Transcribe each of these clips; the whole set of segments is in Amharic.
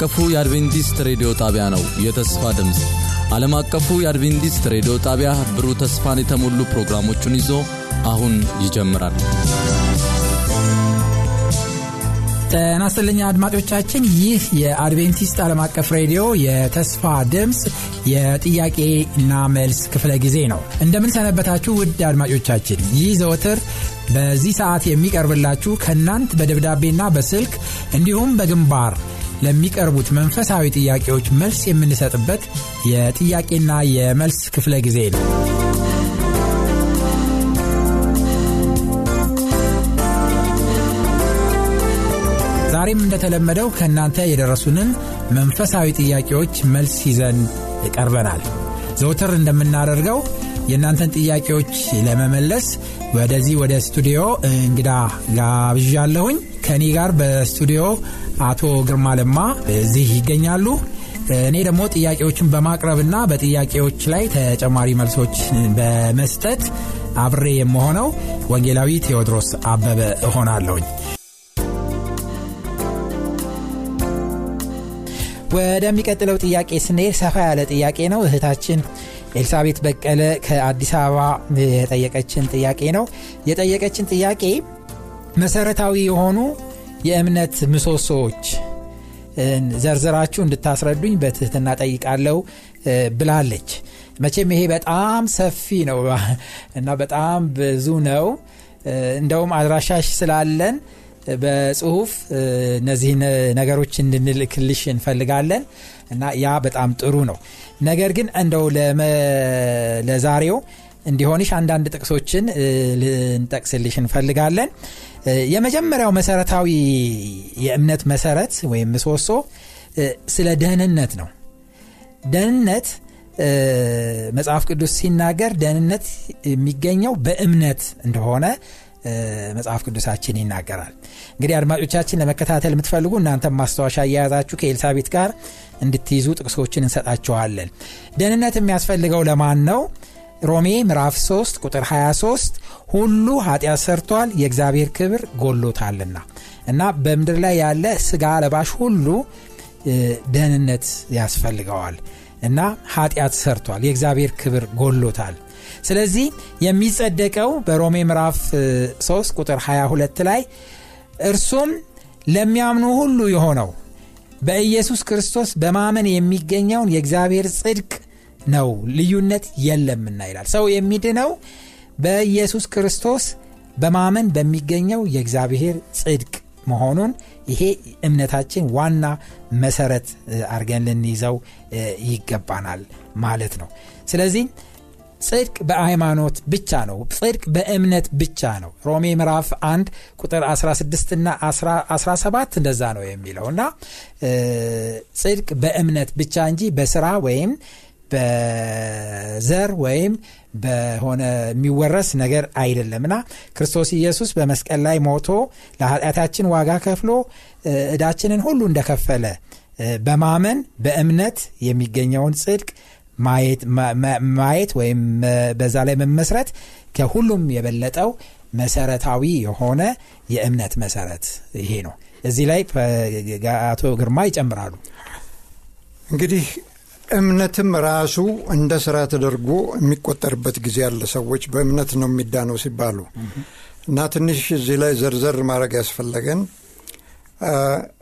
አቀፉ የአድቬንቲስት ሬዲዮ ጣቢያ ነው። የተስፋ ድምፅ ዓለም አቀፉ የአድቬንቲስት ሬዲዮ ጣቢያ ብሩህ ተስፋን የተሞሉ ፕሮግራሞቹን ይዞ አሁን ይጀምራል። ጤና አድማጮቻችን። ይህ የአድቬንቲስት ዓለም አቀፍ ሬዲዮ የተስፋ ድምፅ የጥያቄና መልስ ክፍለ ጊዜ ነው። እንደምን ሰነበታችሁ ውድ አድማጮቻችን። ይህ ዘወትር በዚህ ሰዓት የሚቀርብላችሁ ከእናንት በደብዳቤና በስልክ እንዲሁም በግንባር ለሚቀርቡት መንፈሳዊ ጥያቄዎች መልስ የምንሰጥበት የጥያቄና የመልስ ክፍለ ጊዜ ነው። ዛሬም እንደተለመደው ከእናንተ የደረሱንን መንፈሳዊ ጥያቄዎች መልስ ይዘን ቀርበናል። ዘውትር እንደምናደርገው የእናንተን ጥያቄዎች ለመመለስ ወደዚህ ወደ ስቱዲዮ እንግዳ ጋብዣለሁኝ። ከእኔ ጋር በስቱዲዮ አቶ ግርማ ለማ እዚህ ይገኛሉ። እኔ ደግሞ ጥያቄዎችን በማቅረብና በጥያቄዎች ላይ ተጨማሪ መልሶች በመስጠት አብሬ የምሆነው ወንጌላዊ ቴዎድሮስ አበበ እሆናለሁኝ። ወደሚቀጥለው ጥያቄ ስንሄድ ሰፋ ያለ ጥያቄ ነው። እህታችን ኤልሳቤት በቀለ ከአዲስ አበባ የጠየቀችን ጥያቄ ነው። የጠየቀችን ጥያቄ መሰረታዊ የሆኑ የእምነት ምሰሶዎች ዘርዝራችሁ እንድታስረዱኝ በትህትና ጠይቃለሁ ብላለች። መቼም ይሄ በጣም ሰፊ ነው እና በጣም ብዙ ነው። እንደውም አድራሻሽ ስላለን በጽሁፍ እነዚህን ነገሮች እንድንልክልሽ እንፈልጋለን እና ያ በጣም ጥሩ ነው። ነገር ግን እንደው ለዛሬው እንዲሆንሽ አንዳንድ ጥቅሶችን ልንጠቅስልሽ እንፈልጋለን። የመጀመሪያው መሰረታዊ የእምነት መሰረት ወይም ምሰሶ ስለ ደህንነት ነው። ደህንነት መጽሐፍ ቅዱስ ሲናገር ደህንነት የሚገኘው በእምነት እንደሆነ መጽሐፍ ቅዱሳችን ይናገራል። እንግዲህ አድማጮቻችን ለመከታተል የምትፈልጉ እናንተም ማስታወሻ እየያዛችሁ ከኤልሳቤት ጋር እንድትይዙ ጥቅሶችን እንሰጣችኋለን። ደህንነት የሚያስፈልገው ለማን ነው? ሮሜ ምዕራፍ 3 ቁጥር 23 ሁሉ ኃጢአት ሰርቷል የእግዚአብሔር ክብር ጎሎታልና እና በምድር ላይ ያለ ስጋ ለባሽ ሁሉ ደህንነት ያስፈልገዋል እና ኃጢአት ሰርቷል የእግዚአብሔር ክብር ጎሎታል። ስለዚህ የሚጸደቀው በሮሜ ምዕራፍ 3 ቁጥር 22 ላይ እርሱም ለሚያምኑ ሁሉ የሆነው በኢየሱስ ክርስቶስ በማመን የሚገኘውን የእግዚአብሔር ጽድቅ ነው፣ ልዩነት የለምና ይላል። ሰው የሚድነው በኢየሱስ ክርስቶስ በማመን በሚገኘው የእግዚአብሔር ጽድቅ መሆኑን ይሄ እምነታችን ዋና መሰረት አድርገን ልንይዘው ይገባናል ማለት ነው። ስለዚህ ጽድቅ በሃይማኖት ብቻ ነው። ጽድቅ በእምነት ብቻ ነው። ሮሜ ምዕራፍ 1 ቁጥር 16 እና 17 እንደዛ ነው የሚለው እና ጽድቅ በእምነት ብቻ እንጂ በስራ ወይም በዘር ወይም በሆነ የሚወረስ ነገር አይደለምና ክርስቶስ ኢየሱስ በመስቀል ላይ ሞቶ ለኃጢአታችን ዋጋ ከፍሎ እዳችንን ሁሉ እንደከፈለ በማመን በእምነት የሚገኘውን ጽድቅ ማየት ወይም በዛ ላይ መመስረት ከሁሉም የበለጠው መሰረታዊ የሆነ የእምነት መሰረት ይሄ ነው። እዚህ ላይ አቶ ግርማ ይጨምራሉ። እንግዲህ እምነትም ራሱ እንደ ስራ ተደርጎ የሚቆጠርበት ጊዜ ያለ ሰዎች በእምነት ነው የሚዳነው ሲባሉ እና ትንሽ እዚህ ላይ ዘርዘር ማድረግ ያስፈለገን።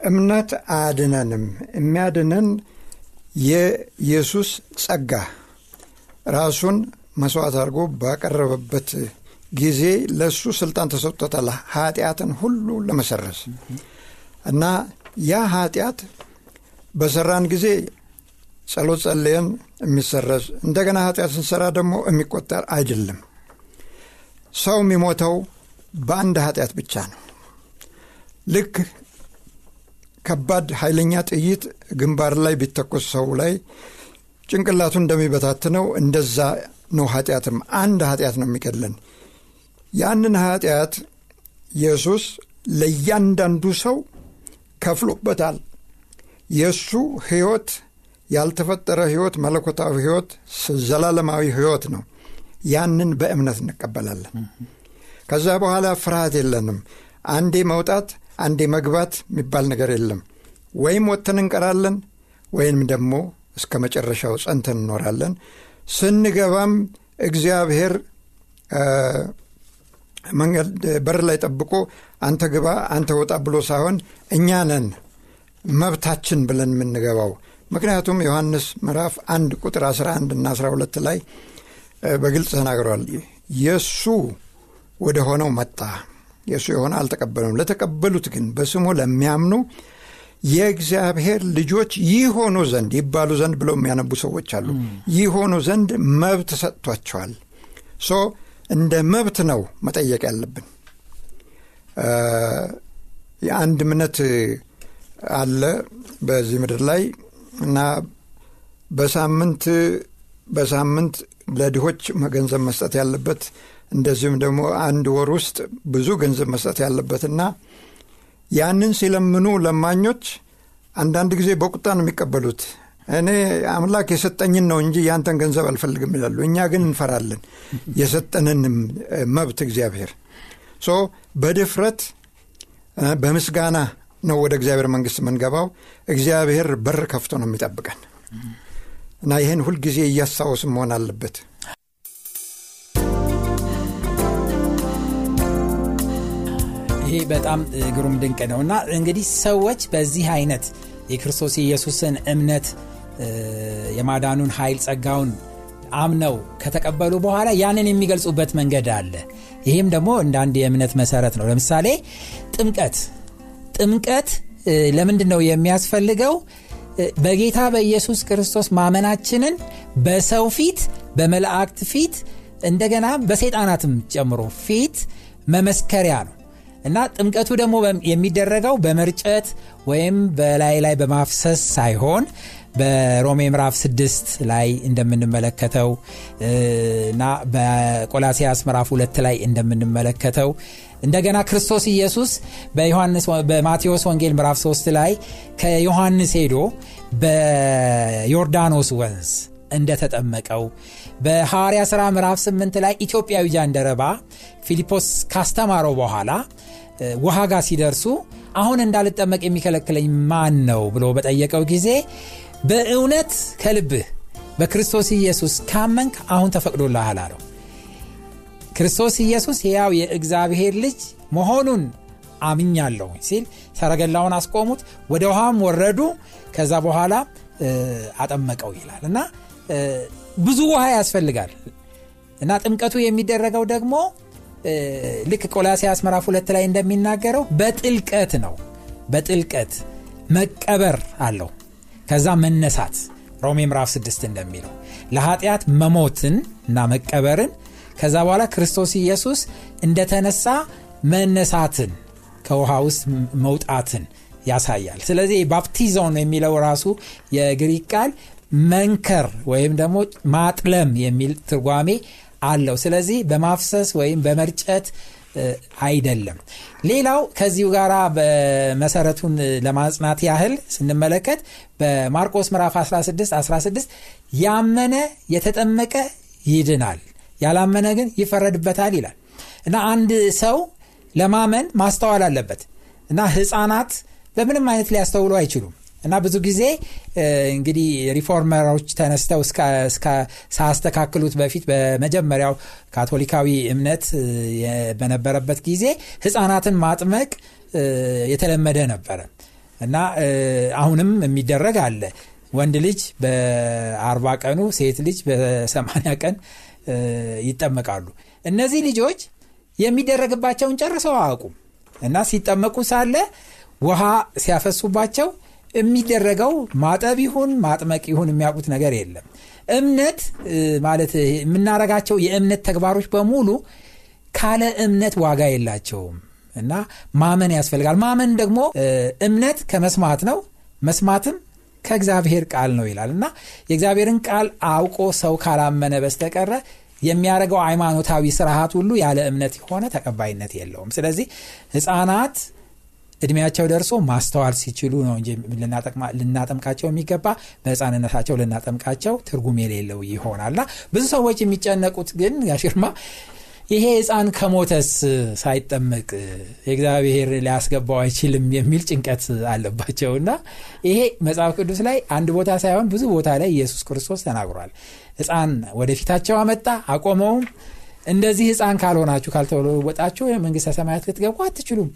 እምነት አያድነንም። የሚያድነን የኢየሱስ ጸጋ ራሱን መስዋዕት አድርጎ ባቀረበበት ጊዜ ለእሱ ስልጣን ተሰጥቶታል። ኃጢአትን ሁሉ ለመሰረዝ እና ያ ኃጢአት በሰራን ጊዜ ጸሎት ጸልየን የሚሰረዝ እንደገና ኃጢአት ስንሰራ ደግሞ የሚቆጠር አይደለም። ሰው የሚሞተው በአንድ ኃጢአት ብቻ ነው። ልክ ከባድ ኃይለኛ ጥይት ግንባር ላይ ቢተኮስ ሰው ላይ ጭንቅላቱ እንደሚበታትነው እንደዛ ነው። ኃጢአትም አንድ ኃጢአት ነው የሚገድለን። ያንን ኃጢአት ኢየሱስ ለእያንዳንዱ ሰው ከፍሎበታል። የእሱ ሕይወት ያልተፈጠረ ሕይወት፣ መለኮታዊ ሕይወት፣ ዘላለማዊ ሕይወት ነው። ያንን በእምነት እንቀበላለን። ከዛ በኋላ ፍርሃት የለንም። አንዴ መውጣት አንዴ መግባት የሚባል ነገር የለም። ወይም ወጥተን እንቀራለን ወይም ደግሞ እስከ መጨረሻው ጸንተን እንኖራለን። ስንገባም እግዚአብሔር መንገድ በር ላይ ጠብቆ አንተ ግባ አንተ ወጣ ብሎ ሳይሆን እኛ ነን መብታችን ብለን የምንገባው። ምክንያቱም ዮሐንስ ምዕራፍ አንድ ቁጥር 11 እና 12 ላይ በግልጽ ተናግሯል። የእሱ ወደ ሆነው መጣ፣ የእሱ የሆነ አልተቀበለውም። ለተቀበሉት ግን በስሙ ለሚያምኑ የእግዚአብሔር ልጆች ይሆኑ ዘንድ ይባሉ ዘንድ ብለው የሚያነቡ ሰዎች አሉ። ይሆኑ ዘንድ መብት ሰጥቷቸዋል። ሶ እንደ መብት ነው መጠየቅ ያለብን። የአንድ እምነት አለ በዚህ ምድር ላይ እና በሳምንት በሳምንት ለድሆች ገንዘብ መስጠት ያለበት እንደዚሁም ደግሞ አንድ ወር ውስጥ ብዙ ገንዘብ መስጠት ያለበትና ያንን ሲለምኑ ለማኞች አንዳንድ ጊዜ በቁጣ ነው የሚቀበሉት። እኔ አምላክ የሰጠኝን ነው እንጂ ያንተን ገንዘብ አልፈልግም ይላሉ። እኛ ግን እንፈራለን የሰጠንን መብት እግዚአብሔር so በድፍረት በምስጋና ነው ወደ እግዚአብሔር መንግስት የምንገባው። እግዚአብሔር በር ከፍቶ ነው የሚጠብቀን እና ይህን ሁልጊዜ እያስታወስም መሆን አለበት። ይሄ በጣም ግሩም ድንቅ ነው እና እንግዲህ ሰዎች በዚህ አይነት የክርስቶስ ኢየሱስን እምነት የማዳኑን ኃይል ጸጋውን አምነው ከተቀበሉ በኋላ ያንን የሚገልጹበት መንገድ አለ። ይህም ደግሞ እንደ አንድ የእምነት መሰረት ነው። ለምሳሌ ጥምቀት ጥምቀት ለምንድን ነው የሚያስፈልገው? በጌታ በኢየሱስ ክርስቶስ ማመናችንን በሰው ፊት፣ በመላእክት ፊት እንደገና በሰይጣናትም ጨምሮ ፊት መመስከሪያ ነው እና ጥምቀቱ ደግሞ የሚደረገው በመርጨት ወይም በላይ ላይ በማፍሰስ ሳይሆን በሮሜ ምዕራፍ 6 ላይ እንደምንመለከተው እና በቆላሲያስ ምዕራፍ 2 ላይ እንደምንመለከተው እንደገና ክርስቶስ ኢየሱስ በማቴዎስ ወንጌል ምዕራፍ 3 ላይ ከዮሐንስ ሄዶ በዮርዳኖስ ወንዝ እንደተጠመቀው በሐዋርያ ሥራ ምዕራፍ 8 ላይ ኢትዮጵያዊ ጃንደረባ ፊልጶስ ካስተማረው በኋላ ውሃ ጋር ሲደርሱ አሁን እንዳልጠመቅ የሚከለክለኝ ማን ነው ብሎ በጠየቀው ጊዜ በእውነት ከልብህ በክርስቶስ ኢየሱስ ካመንክ አሁን ተፈቅዶልሃል አለው። ክርስቶስ ኢየሱስ ያው የእግዚአብሔር ልጅ መሆኑን አምኛለሁ ሲል ሰረገላውን አስቆሙት፣ ወደ ውሃም ወረዱ። ከዛ በኋላ አጠመቀው ይላል እና ብዙ ውሃ ያስፈልጋል እና ጥምቀቱ የሚደረገው ደግሞ ልክ ቆላሲያስ ምዕራፍ ሁለት ላይ እንደሚናገረው በጥልቀት ነው። በጥልቀት መቀበር አለው። ከዛ መነሳት ሮሜ ምዕራፍ ስድስት እንደሚለው ለኃጢአት መሞትን እና መቀበርን ከዛ በኋላ ክርስቶስ ኢየሱስ እንደተነሳ መነሳትን ከውሃ ውስጥ መውጣትን ያሳያል። ስለዚህ ባፕቲዞን የሚለው ራሱ የግሪክ ቃል መንከር ወይም ደግሞ ማጥለም የሚል ትርጓሜ አለው። ስለዚህ በማፍሰስ ወይም በመርጨት አይደለም። ሌላው ከዚሁ ጋር በመሰረቱን ለማጽናት ያህል ስንመለከት በማርቆስ ምዕራፍ 16 16 ያመነ የተጠመቀ ይድናል፣ ያላመነ ግን ይፈረድበታል ይላል። እና አንድ ሰው ለማመን ማስተዋል አለበት። እና ህፃናት በምንም አይነት ሊያስተውሉ አይችሉም። እና ብዙ ጊዜ እንግዲህ ሪፎርመሮች ተነስተው ሳያስተካክሉት በፊት በመጀመሪያው ካቶሊካዊ እምነት በነበረበት ጊዜ ህፃናትን ማጥመቅ የተለመደ ነበረ። እና አሁንም የሚደረግ አለ። ወንድ ልጅ በአርባ ቀኑ ሴት ልጅ በሰማንያ ቀን ይጠመቃሉ። እነዚህ ልጆች የሚደረግባቸውን ጨርሰው አያውቁም እና ሲጠመቁ ሳለ ውሃ ሲያፈሱባቸው የሚደረገው ማጠብ ይሁን ማጥመቅ ይሁን የሚያውቁት ነገር የለም። እምነት ማለት የምናረጋቸው የእምነት ተግባሮች በሙሉ ካለ እምነት ዋጋ የላቸውም እና ማመን ያስፈልጋል። ማመን ደግሞ እምነት ከመስማት ነው፣ መስማትም ከእግዚአብሔር ቃል ነው ይላል እና የእግዚአብሔርን ቃል አውቆ ሰው ካላመነ በስተቀረ የሚያደርገው ሃይማኖታዊ ስርዓት ሁሉ ያለ እምነት የሆነ ተቀባይነት የለውም። ስለዚህ ህፃናት እድሜያቸው ደርሶ ማስተዋል ሲችሉ ነው እንጂ ልናጠምቃቸው የሚገባ በህፃንነታቸው ልናጠምቃቸው ትርጉም የሌለው ይሆናልና ብዙ ሰዎች የሚጨነቁት ግን ያሽርማ ይሄ ህፃን ከሞተስ ሳይጠመቅ የእግዚአብሔር ሊያስገባው አይችልም የሚል ጭንቀት አለባቸው። እና ይሄ መጽሐፍ ቅዱስ ላይ አንድ ቦታ ሳይሆን ብዙ ቦታ ላይ ኢየሱስ ክርስቶስ ተናግሯል። ህፃን ወደፊታቸው አመጣ አቆመውም። እንደዚህ ህፃን ካልሆናችሁ ካልተለወጣችሁ መንግስተ ሰማያት ልትገቡ አትችሉም።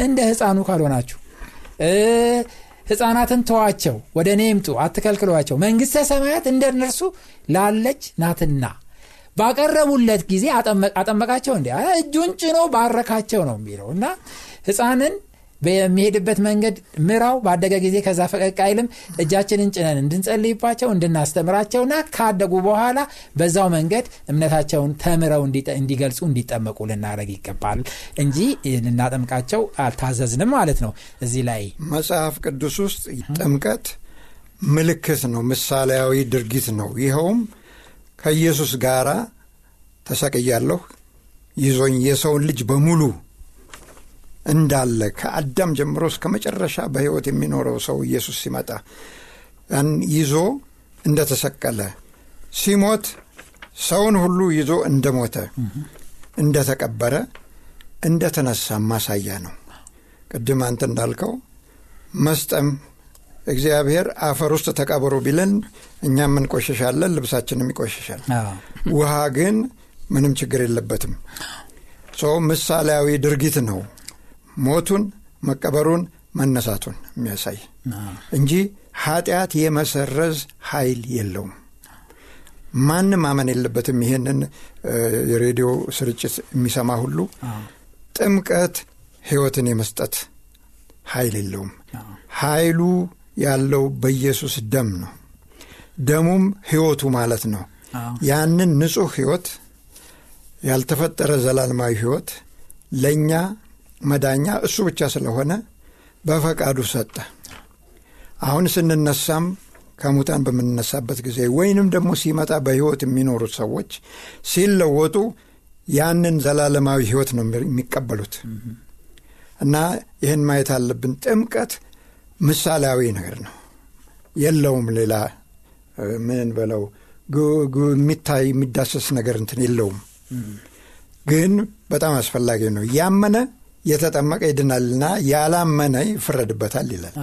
እንደ ህፃኑ ካልሆናችሁ ህፃናትን ተዋቸው ወደ እኔ ይምጡ አትከልክሏቸው። መንግስተ ሰማያት እንደ እነርሱ ላለች ናትና ባቀረቡለት ጊዜ አጠመቃቸው እንዲ እጁን ጭኖ ባረካቸው ነው የሚለው እና ህፃንን በሚሄድበት መንገድ ምራው ባደገ ጊዜ ከዛ ፈቀቅ አይልም። እጃችንን ጭነን እንድንጸልይባቸው እንድናስተምራቸውና ካደጉ በኋላ በዛው መንገድ እምነታቸውን ተምረው እንዲገልጹ እንዲጠመቁ ልናደረግ ይገባል እንጂ ልናጠምቃቸው አልታዘዝንም ማለት ነው። እዚህ ላይ መጽሐፍ ቅዱስ ውስጥ ጥምቀት ምልክት ነው ምሳሌያዊ ድርጊት ነው። ይኸውም ከኢየሱስ ጋር ተሰቅያለሁ። ይዞኝ የሰውን ልጅ በሙሉ እንዳለ ከአዳም ጀምሮ እስከ መጨረሻ በሕይወት የሚኖረው ሰው ኢየሱስ ሲመጣ ያን ይዞ እንደተሰቀለ ሲሞት ሰውን ሁሉ ይዞ እንደሞተ እንደተቀበረ እንደተነሳ ማሳያ ነው። ቅድም አንተ እንዳልከው መስጠም እግዚአብሔር አፈር ውስጥ ተቀበሩ ቢለን እኛም እንቆሸሻለን ልብሳችንም ይቆሸሻል ውሃ ግን ምንም ችግር የለበትም። ሰው ምሳሌያዊ ድርጊት ነው ሞቱን መቀበሩን መነሳቱን የሚያሳይ እንጂ ኃጢአት የመሰረዝ ኃይል የለውም። ማንም ማመን የለበትም ይሄንን የሬዲዮ ስርጭት የሚሰማ ሁሉ። ጥምቀት ህይወትን የመስጠት ኃይል የለውም። ኃይሉ ያለው በኢየሱስ ደም ነው። ደሙም ህይወቱ ማለት ነው። ያንን ንጹሕ ህይወት ያልተፈጠረ ዘላለማዊ ህይወት ለእኛ መዳኛ እሱ ብቻ ስለሆነ በፈቃዱ ሰጠ። አሁን ስንነሳም ከሙታን በምንነሳበት ጊዜ ወይንም ደግሞ ሲመጣ በህይወት የሚኖሩት ሰዎች ሲለወጡ ያንን ዘላለማዊ ህይወት ነው የሚቀበሉት። እና ይህን ማየት አለብን። ጥምቀት ምሳሌያዊ ነገር ነው። የለውም ሌላ ምን በለው የሚታይ የሚዳሰስ ነገር እንትን የለውም። ግን በጣም አስፈላጊ ነው። ያመነ የተጠመቀ ይድናልና ያላመነ ይፈረድበታል ይላል።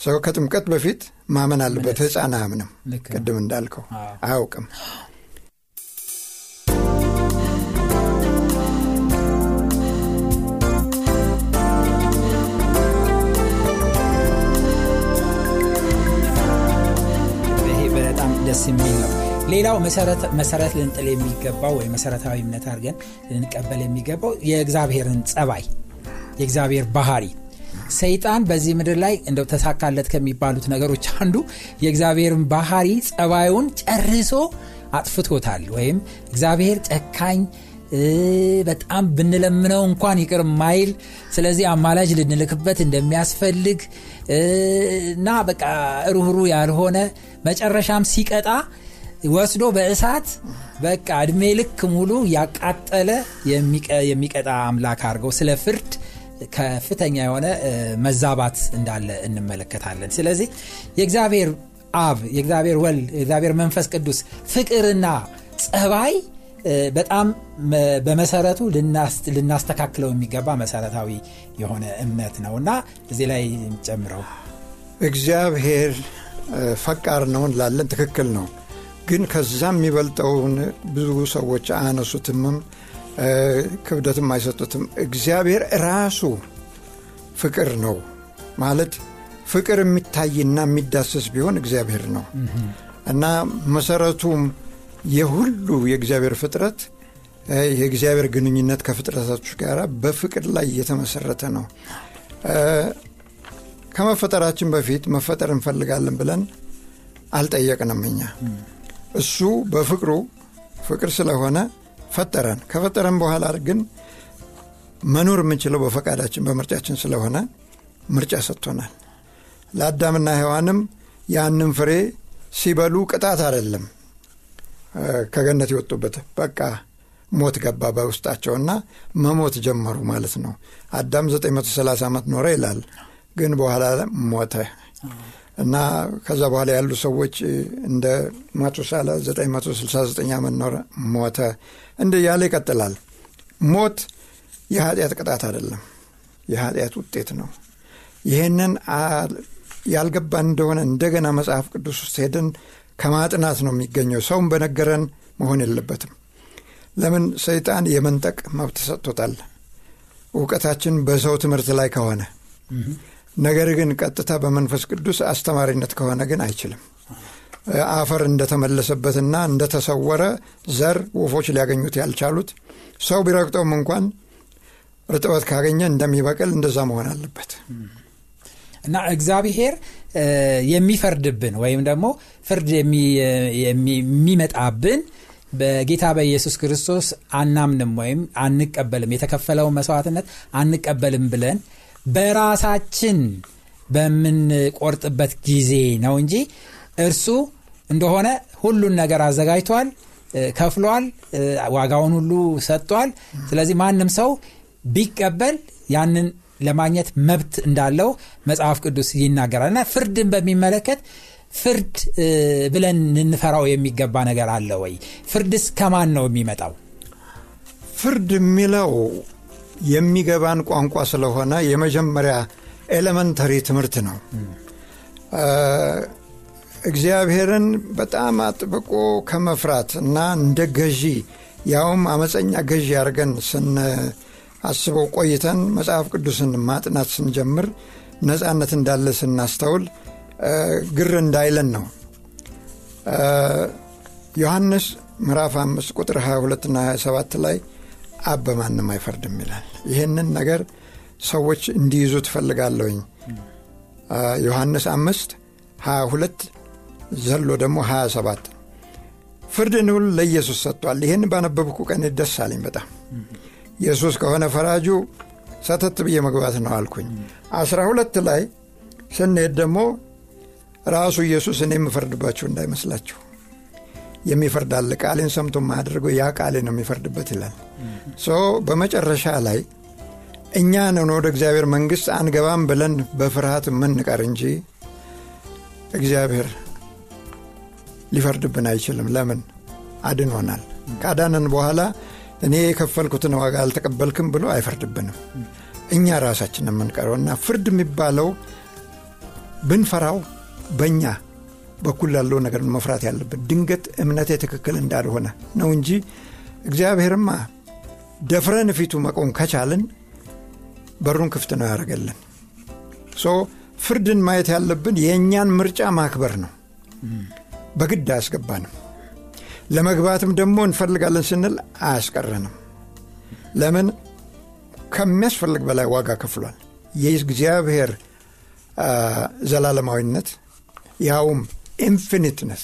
ሰው ከጥምቀት በፊት ማመን አለበት። ህፃን አያምንም። ቅድም እንዳልከው አያውቅም ደስ የሚል ነው። ሌላው መሰረት ልንጥል የሚገባው ወይ መሰረታዊ እምነት አድርገን ልንቀበል የሚገባው የእግዚአብሔርን ጸባይ የእግዚአብሔር ባህሪ። ሰይጣን በዚህ ምድር ላይ እንደው ተሳካለት ከሚባሉት ነገሮች አንዱ የእግዚአብሔርን ባህሪ ጸባዩን ጨርሶ አጥፍቶታል ወይም እግዚአብሔር ጨካኝ በጣም ብንለምነው እንኳን ይቅር ማይል ስለዚህ አማላጅ ልንልክበት እንደሚያስፈልግ እና በቃ ሩህሩ ያልሆነ መጨረሻም ሲቀጣ ወስዶ በእሳት በቃ እድሜ ልክ ሙሉ ያቃጠለ የሚቀጣ አምላክ አድርገው ስለ ፍርድ ከፍተኛ የሆነ መዛባት እንዳለ እንመለከታለን። ስለዚህ የእግዚአብሔር አብ የእግዚአብሔር ወል የእግዚአብሔር መንፈስ ቅዱስ ፍቅርና ጸባይ በጣም በመሰረቱ ልናስተካክለው የሚገባ መሰረታዊ የሆነ እምነት ነው እና እዚህ ላይ ጨምረው። እግዚአብሔር ፈቃር ነው እንላለን ትክክል ነው። ግን ከዛ የሚበልጠውን ብዙ ሰዎች አያነሱትምም ክብደትም አይሰጡትም። እግዚአብሔር ራሱ ፍቅር ነው ማለት ፍቅር የሚታይና የሚዳሰስ ቢሆን እግዚአብሔር ነው። እና መሰረቱም የሁሉ የእግዚአብሔር ፍጥረት የእግዚአብሔር ግንኙነት ከፍጥረታቶች ጋር በፍቅር ላይ እየተመሰረተ ነው። ከመፈጠራችን በፊት መፈጠር እንፈልጋለን ብለን አልጠየቅንም እኛ። እሱ በፍቅሩ ፍቅር ስለሆነ ፈጠረን። ከፈጠረን በኋላ ግን መኖር የምንችለው በፈቃዳችን በምርጫችን ስለሆነ ምርጫ ሰጥቶናል። ለአዳምና ሔዋንም ያንን ፍሬ ሲበሉ ቅጣት አይደለም ከገነት የወጡበት በቃ ሞት ገባ በውስጣቸውና መሞት ጀመሩ ማለት ነው። አዳም 930 ዓመት ኖረ ይላል ግን በኋላ ሞተ። እና ከዛ በኋላ ያሉ ሰዎች እንደ ማቱሳላ 969 ዓመት ኖረ ሞተ። እንደ ያለ ይቀጥላል። ሞት የኃጢአት ቅጣት አይደለም፣ የኃጢአት ውጤት ነው። ይህንን ያልገባን እንደሆነ እንደገና መጽሐፍ ቅዱስ ውስጥ ሄደን ከማጥናት ነው የሚገኘው። ሰውን በነገረን መሆን የለበትም። ለምን ሰይጣን የመንጠቅ መብት ሰጥቶታል፣ እውቀታችን በሰው ትምህርት ላይ ከሆነ ነገር ግን ቀጥታ በመንፈስ ቅዱስ አስተማሪነት ከሆነ ግን አይችልም። አፈር እንደተመለሰበትና እንደተሰወረ ዘር ወፎች ሊያገኙት ያልቻሉት ሰው ቢረግጠውም እንኳን እርጥበት ካገኘ እንደሚበቅል እንደዛ መሆን አለበት እና እግዚአብሔር የሚፈርድብን ወይም ደግሞ ፍርድ የሚመጣብን በጌታ በኢየሱስ ክርስቶስ አናምንም ወይም አንቀበልም የተከፈለውን መስዋዕትነት አንቀበልም ብለን በራሳችን በምንቆርጥበት ጊዜ ነው እንጂ እርሱ እንደሆነ ሁሉን ነገር አዘጋጅቷል፣ ከፍሏል፣ ዋጋውን ሁሉ ሰጥቷል። ስለዚህ ማንም ሰው ቢቀበል ያንን ለማግኘት መብት እንዳለው መጽሐፍ ቅዱስ ይናገራል እና ፍርድን በሚመለከት ፍርድ ብለን ልንፈራው የሚገባ ነገር አለ ወይ? ፍርድስ ከማን ነው የሚመጣው? ፍርድ የሚለው የሚገባን ቋንቋ ስለሆነ የመጀመሪያ elementary ትምህርት ነው። እግዚአብሔርን በጣም አጥብቆ ከመፍራት እና እንደ ገዢ ያውም አመፀኛ ገዢ አድርገን ስናስበው ቆይተን መጽሐፍ ቅዱስን ማጥናት ስንጀምር ነፃነት እንዳለ ስናስተውል ግር እንዳይለን ነው። ዮሐንስ ምዕራፍ 5 ቁጥር 22 ና 27 ላይ አብ በማንም አይፈርድም ይላል። ይህንን ነገር ሰዎች እንዲይዙ ትፈልጋለሁኝ። ዮሐንስ 5 22 ዘሎ ደግሞ 27 ፍርድን ሁሉ ለኢየሱስ ሰጥቷል። ይህን ባነበብኩ ቀን ደስ አለኝ በጣም ኢየሱስ ከሆነ ፈራጁ ሰተት ብዬ መግባት ነው አልኩኝ። 12 ላይ ስንሄድ ደግሞ ራሱ ኢየሱስ እኔ የምፈርድባችሁ እንዳይመስላችሁ የሚፈርድ ቃሌን ሰምቶ የማያደርገው ያ ቃሌ ነው የሚፈርድበት ይላል። በመጨረሻ ላይ እኛ ነን ወደ እግዚአብሔር መንግሥት አንገባም ብለን በፍርሃት የምንቀር እንጂ እግዚአብሔር ሊፈርድብን አይችልም። ለምን? አድኖናል። ካዳነን በኋላ እኔ የከፈልኩትን ዋጋ አልተቀበልክም ብሎ አይፈርድብንም። እኛ ራሳችን የምንቀረው ፍርድ የሚባለው ብንፈራው በእኛ በኩል ያለው ነገር መፍራት ያለብን ድንገት እምነቴ ትክክል እንዳልሆነ ነው እንጂ እግዚአብሔርማ ደፍረን ፊቱ መቆም ከቻልን በሩን ክፍት ነው ያደረገልን። so ፍርድን ማየት ያለብን የእኛን ምርጫ ማክበር ነው። በግድ አያስገባንም። ለመግባትም ደግሞ እንፈልጋለን ስንል አያስቀረንም። ለምን? ከሚያስፈልግ በላይ ዋጋ ከፍሏል። የእግዚአብሔር ዘላለማዊነት ያውም infiniteness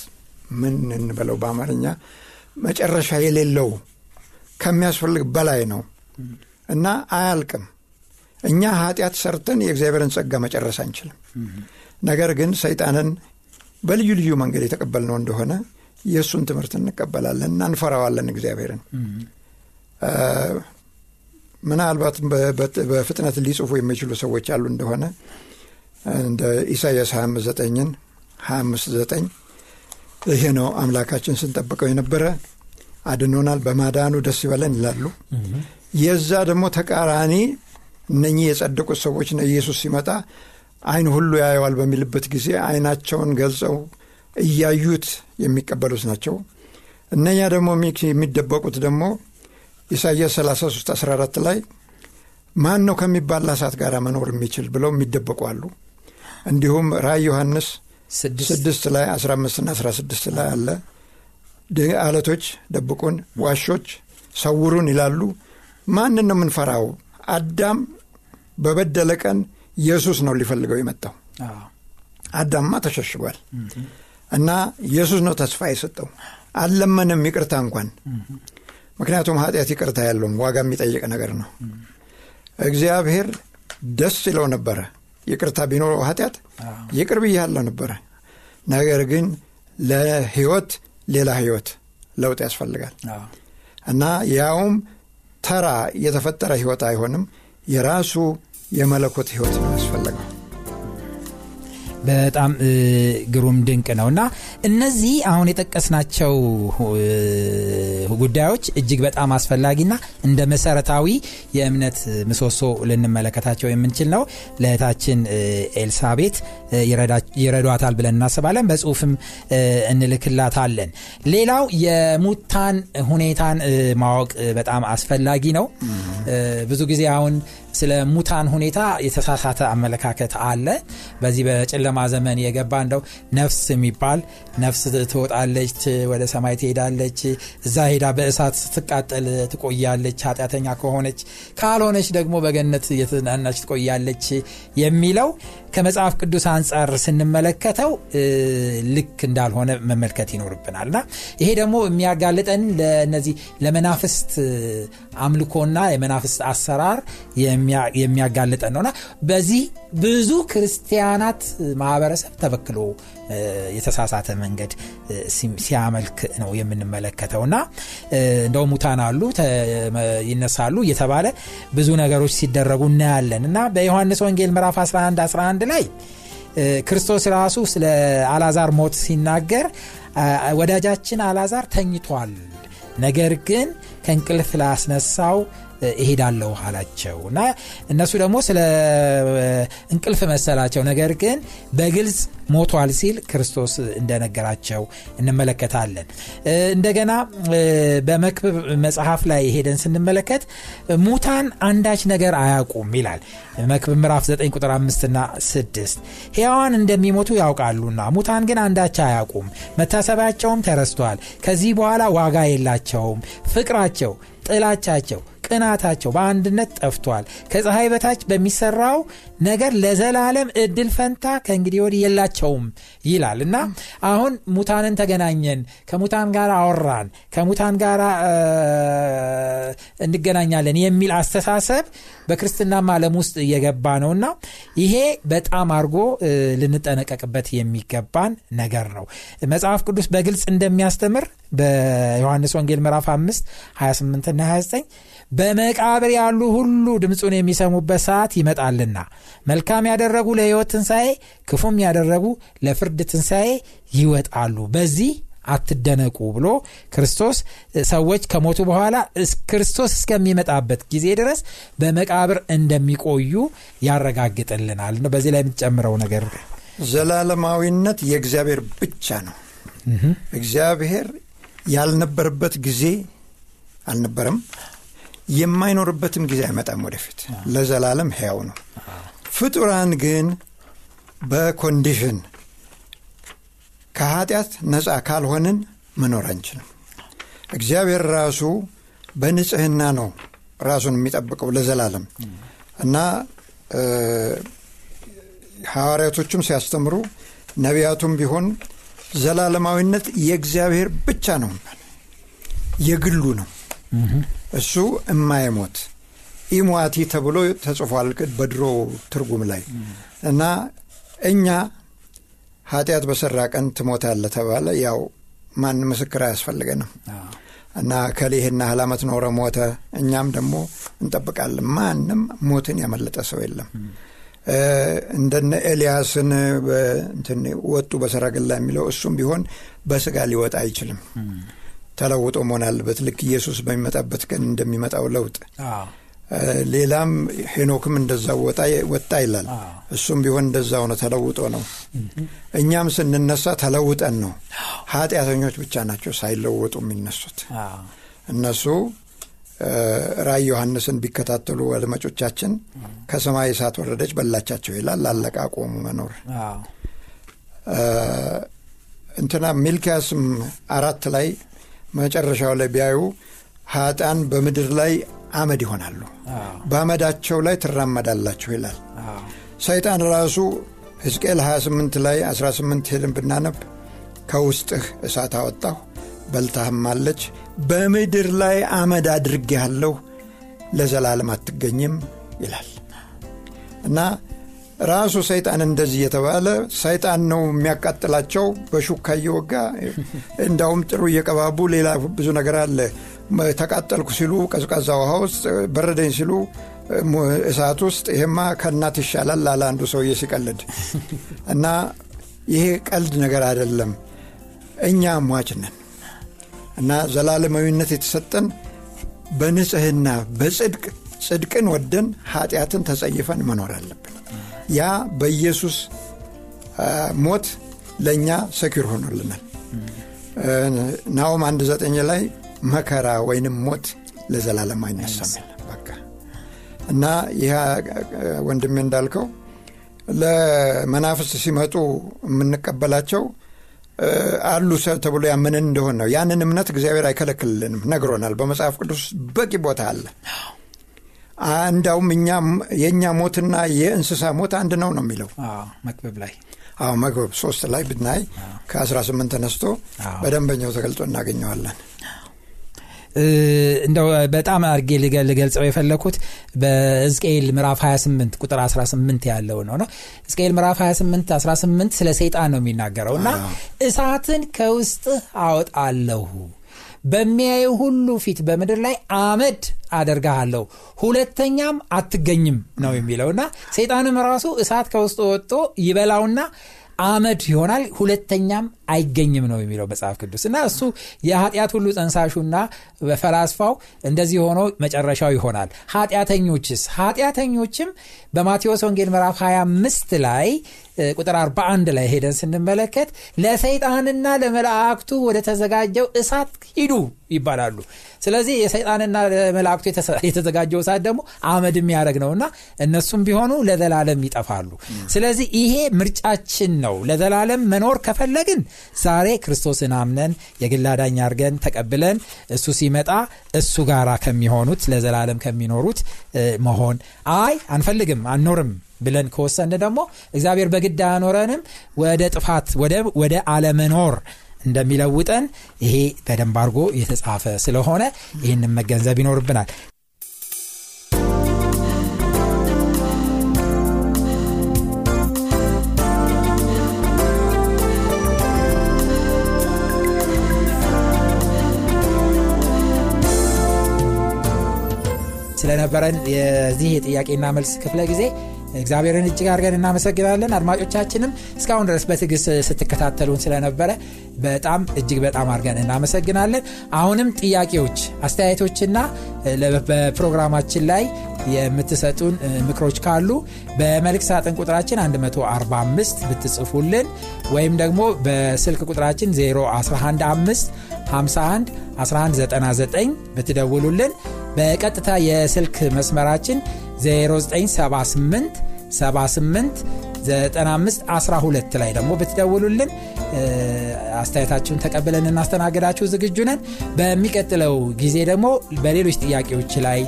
ምን እንበለው በአማርኛ መጨረሻ የሌለው ከሚያስፈልግ በላይ ነው እና አያልቅም። እኛ ኃጢአት ሰርተን የእግዚአብሔርን ጸጋ መጨረስ አንችልም። ነገር ግን ሰይጣንን በልዩ ልዩ መንገድ የተቀበልነው እንደሆነ የእሱን ትምህርት እንቀበላለን እና እንፈራዋለን እግዚአብሔርን። ምናልባት በፍጥነት ሊጽፉ የሚችሉ ሰዎች አሉ እንደሆነ እንደ ኢሳያስ 29ን 259 ይሄ ነው አምላካችን ስንጠብቀው የነበረ አድኖናል፣ በማዳኑ ደስ ይበለን ይላሉ። የዛ ደግሞ ተቃራኒ እነኚህ የጸደቁት ሰዎች ኢየሱስ ሲመጣ አይን ሁሉ ያየዋል በሚልበት ጊዜ አይናቸውን ገልጸው እያዩት የሚቀበሉት ናቸው። እነኛ ደግሞ የሚደበቁት ደግሞ ኢሳያስ 33 14 ላይ ማን ነው ከሚባል እሳት ጋር መኖር የሚችል ብለው የሚደበቁ አሉ። እንዲሁም ራእይ ዮሐንስ ስድስት ላይ 15 ና 16 ላይ አለ አለቶች ደብቁን፣ ዋሾች ሰውሩን ይላሉ። ማንን ነው የምንፈራው? አዳም በበደለ ቀን ኢየሱስ ነው ሊፈልገው የመጣው። አዳምማ ተሸሽጓል እና ኢየሱስ ነው ተስፋ የሰጠው። አልለመንም ይቅርታ እንኳን ምክንያቱም ኃጢአት ይቅርታ ያለውም ዋጋ የሚጠይቅ ነገር ነው። እግዚአብሔር ደስ ይለው ነበረ ይቅርታ ቢኖረው ኃጢአት ይቅር ብያለሁ ነበረ። ነገር ግን ለህይወት ሌላ ህይወት ለውጥ ያስፈልጋል እና ያውም ተራ የተፈጠረ ህይወት አይሆንም። የራሱ የመለኮት ህይወት ነው ያስፈለገው። በጣም ግሩም ድንቅ ነው እና እነዚህ አሁን የጠቀስናቸው ጉዳዮች እጅግ በጣም አስፈላጊና እንደ መሰረታዊ የእምነት ምሰሶ ልንመለከታቸው የምንችል ነው። ለእህታችን ኤልሳቤት ይረዷታል ብለን እናስባለን። በጽሁፍም እንልክላታለን። ሌላው የሙታን ሁኔታን ማወቅ በጣም አስፈላጊ ነው። ብዙ ጊዜ አሁን ስለ ሙታን ሁኔታ የተሳሳተ አመለካከት አለ። በዚህ በጨለማ ዘመን የገባ እንደው ነፍስ የሚባል ነፍስ ትወጣለች ወደ ሰማይ ትሄዳለች እዛ ሄዳ በእሳት ስትቃጠል ትቆያለች ኃጢአተኛ ከሆነች ካልሆነች ደግሞ በገነት የተናናች ትቆያለች የሚለው ከመጽሐፍ ቅዱስ አንጻር ስንመለከተው ልክ እንዳልሆነ መመልከት ይኖርብናል። እና ይሄ ደግሞ የሚያጋልጠን ለነዚህ ለመናፍስት አምልኮና የመናፍስት አሰራር የሚያጋልጠን ነውና በዚህ ብዙ ክርስቲያናት ማህበረሰብ ተበክሎ የተሳሳተ መንገድ ሲያመልክ ነው የምንመለከተው። እና እንደው ሙታን አሉ ይነሳሉ እየተባለ ብዙ ነገሮች ሲደረጉ እናያለን። እና በዮሐንስ ወንጌል ምዕራፍ 11 11 ላይ ክርስቶስ ራሱ ስለ አላዛር ሞት ሲናገር ወዳጃችን አላዛር ተኝቷል ነገር ግን ከእንቅልፍ ላስነሳው እሄዳለሁ አላቸው። እና እነሱ ደግሞ ስለ እንቅልፍ መሰላቸው። ነገር ግን በግልጽ ሞቷል ሲል ክርስቶስ እንደነገራቸው እንመለከታለን። እንደገና በመክብብ መጽሐፍ ላይ ሄደን ስንመለከት ሙታን አንዳች ነገር አያውቁም ይላል። መክብብ ምዕራፍ 9 ቁጥር 5 ና 6 ሕያዋን እንደሚሞቱ ያውቃሉና ሙታን ግን አንዳች አያውቁም። መታሰቢያቸውም ተረስቷል። ከዚህ በኋላ ዋጋ የላቸውም። ፍቅራቸው ጥላቻቸው ቅናታቸው በአንድነት ጠፍቷል። ከፀሐይ በታች በሚሰራው ነገር ለዘላለም እድል ፈንታ ከእንግዲህ ወዲህ የላቸውም ይላል። እና አሁን ሙታንን ተገናኘን ከሙታን ጋር አወራን ከሙታን ጋር እንገናኛለን የሚል አስተሳሰብ በክርስትናም ዓለም ውስጥ እየገባ ነውና ይሄ በጣም አድርጎ ልንጠነቀቅበት የሚገባን ነገር ነው። መጽሐፍ ቅዱስ በግልጽ እንደሚያስተምር በዮሐንስ ወንጌል ምዕራፍ 5 28 ና 29 በመቃብር ያሉ ሁሉ ድምፁን የሚሰሙበት ሰዓት ይመጣልና መልካም ያደረጉ ለሕይወት ትንሣኤ ክፉም ያደረጉ ለፍርድ ትንሣኤ ይወጣሉ። በዚህ አትደነቁ ብሎ ክርስቶስ ሰዎች ከሞቱ በኋላ ክርስቶስ እስከሚመጣበት ጊዜ ድረስ በመቃብር እንደሚቆዩ ያረጋግጥልናል። በዚህ ላይ የምትጨምረው ነገር? ዘላለማዊነት የእግዚአብሔር ብቻ ነው። እግዚአብሔር ያልነበረበት ጊዜ አልነበረም የማይኖርበትም ጊዜ አይመጣም ወደፊት። ለዘላለም ሕያው ነው። ፍጡራን ግን በኮንዲሽን ከኃጢአት ነፃ ካልሆንን መኖር አንችልም። እግዚአብሔር ራሱ በንጽህና ነው ራሱን የሚጠብቀው ለዘላለም። እና ሐዋርያቶቹም ሲያስተምሩ ነቢያቱም ቢሆን ዘላለማዊነት የእግዚአብሔር ብቻ ነው የግሉ ነው እሱ እማይሞት ኢሟቲ ተብሎ ተጽፏል በድሮ ትርጉም ላይ። እና እኛ ኃጢአት በሰራ ቀን ትሞታለ ተባለ። ያው ማን ምስክር አያስፈልገንም። እና ከሊህና ያህል ዓመት ኖረ ሞተ እኛም ደግሞ እንጠብቃለን። ማንም ሞትን ያመለጠ ሰው የለም። እንደነ ኤልያስን ወጡ በሰረገላ የሚለው እሱም ቢሆን በስጋ ሊወጣ አይችልም ተለውጦ መሆን አለበት። ልክ ኢየሱስ በሚመጣበት ቀን እንደሚመጣው ለውጥ። ሌላም ሄኖክም እንደዛ ወጣ ይላል። እሱም ቢሆን እንደዛ ሆነ ተለውጦ ነው። እኛም ስንነሳ ተለውጠን ነው። ኃጢአተኞች ብቻ ናቸው ሳይለወጡ የሚነሱት። እነሱ ራይ ዮሐንስን ቢከታተሉ አድማጮቻችን ከሰማይ እሳት ወረደች በላቻቸው ይላል አለቃ ቆሙ መኖር። እንትና ሚልኪያስም አራት ላይ መጨረሻው ላይ ቢያዩ ሀጣን በምድር ላይ አመድ ይሆናሉ። በአመዳቸው ላይ ትራመዳላችሁ ይላል። ሰይጣን ራሱ ሕዝቅኤል 28 ላይ 18 ሄድን ብናነብ ከውስጥህ እሳት አወጣሁ በልታህም አለች በምድር ላይ አመድ አድርጌ ያለሁ ለዘላለም አትገኝም ይላል። እና ራሱ ሰይጣን እንደዚህ የተባለ ሰይጣን ነው የሚያቃጥላቸው በሹካ እየወጋ። እንዳውም ጥሩ እየቀባቡ ሌላ ብዙ ነገር አለ። ተቃጠልኩ ሲሉ ቀዝቃዛ ውሃ ውስጥ በረደኝ ሲሉ እሳት ውስጥ። ይሄማ ከእናት ይሻላል ላለ አንዱ ሰውዬ ሲቀልድ። እና ይሄ ቀልድ ነገር አይደለም። እኛ ሟች እና ዘላለማዊነት የተሰጠን በንጽህና በጽድቅ ጽድቅን ወደን ኃጢአትን ተጸይፈን መኖር አለብን። ያ በኢየሱስ ሞት ለእኛ ሰኪር ሆኖልናል። ናውም አንድ ዘጠኝ ላይ መከራ ወይንም ሞት ለዘላለም አይነሳም በቃ እና ይህ ወንድሜ እንዳልከው ለመናፍስት ሲመጡ የምንቀበላቸው አሉ ተብሎ ያምንን እንደሆን ነው። ያንን እምነት እግዚአብሔር አይከለክልልንም፣ ነግሮናል። በመጽሐፍ ቅዱስ በቂ ቦታ አለ። እንዳውም የእኛ ሞትና የእንስሳ ሞት አንድ ነው ነው የሚለው። መክብብ ላይ። አዎ መክብብ ሶስት ላይ ብናይ ከ18 ተነስቶ በደንበኛው ተገልጦ እናገኘዋለን። እንደው በጣም አድርጌ ልገልጸው የፈለኩት በሕዝቅኤል ምዕራፍ 28 ቁጥር 18 ያለው ነው ነው። ሕዝቅኤል ምዕራፍ 28 18 ስለ ሰይጣን ነው የሚናገረው። እና እሳትን ከውስጥህ አወጣለሁ በሚያዩ ሁሉ ፊት በምድር ላይ አመድ አደርግሃለሁ። ሁለተኛም አትገኝም ነው የሚለውና ሰይጣንም ራሱ እሳት ከውስጡ ወጥቶ ይበላውና አመድ ይሆናል። ሁለተኛም አይገኝም ነው የሚለው መጽሐፍ ቅዱስ እና እሱ የኃጢአት ሁሉ ጸንሳሹና ፈላስፋው እንደዚህ ሆኖ መጨረሻው ይሆናል። ኃጢአተኞችስ? ኃጢአተኞችም በማቴዎስ ወንጌል ምዕራፍ 25 ላይ ቁጥር 41 ላይ ሄደን ስንመለከት ለሰይጣንና ለመላእክቱ ወደ ተዘጋጀው እሳት ሂዱ ይባላሉ። ስለዚህ የሰይጣንና ለመላእክቱ የተዘጋጀው እሳት ደግሞ አመድ የሚያደረግ ነውና እነሱም ቢሆኑ ለዘላለም ይጠፋሉ። ስለዚህ ይሄ ምርጫችን ነው። ለዘላለም መኖር ከፈለግን ዛሬ ክርስቶስን አምነን የግል አዳኝ አድርገን ተቀብለን እሱ ሲመጣ እሱ ጋራ ከሚሆኑት ለዘላለም ከሚኖሩት መሆን። አይ አንፈልግም አንኖርም ብለን ከወሰን ደግሞ እግዚአብሔር በግድ አያኖረንም። ወደ ጥፋት ወደ አለመኖር እንደሚለውጠን ይሄ በደንብ አድርጎ የተጻፈ ስለሆነ ይህንን መገንዘብ ይኖርብናል። ስለነበረን የዚህ የጥያቄና መልስ ክፍለ ጊዜ እግዚአብሔርን እጅግ አድርገን እናመሰግናለን። አድማጮቻችንም እስካሁን ድረስ በትዕግስት ስትከታተሉን ስለነበረ በጣም እጅግ በጣም አድርገን እናመሰግናለን። አሁንም ጥያቄዎች አስተያየቶችና በፕሮግራማችን ላይ የምትሰጡን ምክሮች ካሉ በመልክ ሳጥን ቁጥራችን 145 ብትጽፉልን ወይም ደግሞ በስልክ ቁጥራችን 0115 51 1199 ብትደውሉልን በቀጥታ የስልክ መስመራችን 0978 78 95 12 ላይ ደግሞ ብትደውሉልን አስተያየታችሁን ተቀብለን እናስተናግዳችሁ ዝግጁ ነን። በሚቀጥለው ጊዜ ደግሞ በሌሎች ጥያቄዎች ላይ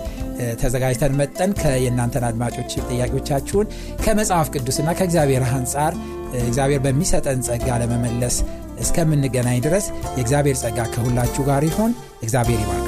ተዘጋጅተን መጠን ከየእናንተን አድማጮች ጥያቄዎቻችሁን ከመጽሐፍ ቅዱስና ከእግዚአብሔር አንጻር እግዚአብሔር በሚሰጠን ጸጋ ለመመለስ እስከምንገናኝ ድረስ የእግዚአብሔር ጸጋ ከሁላችሁ ጋር ይሆን እግዚአብሔር ይባል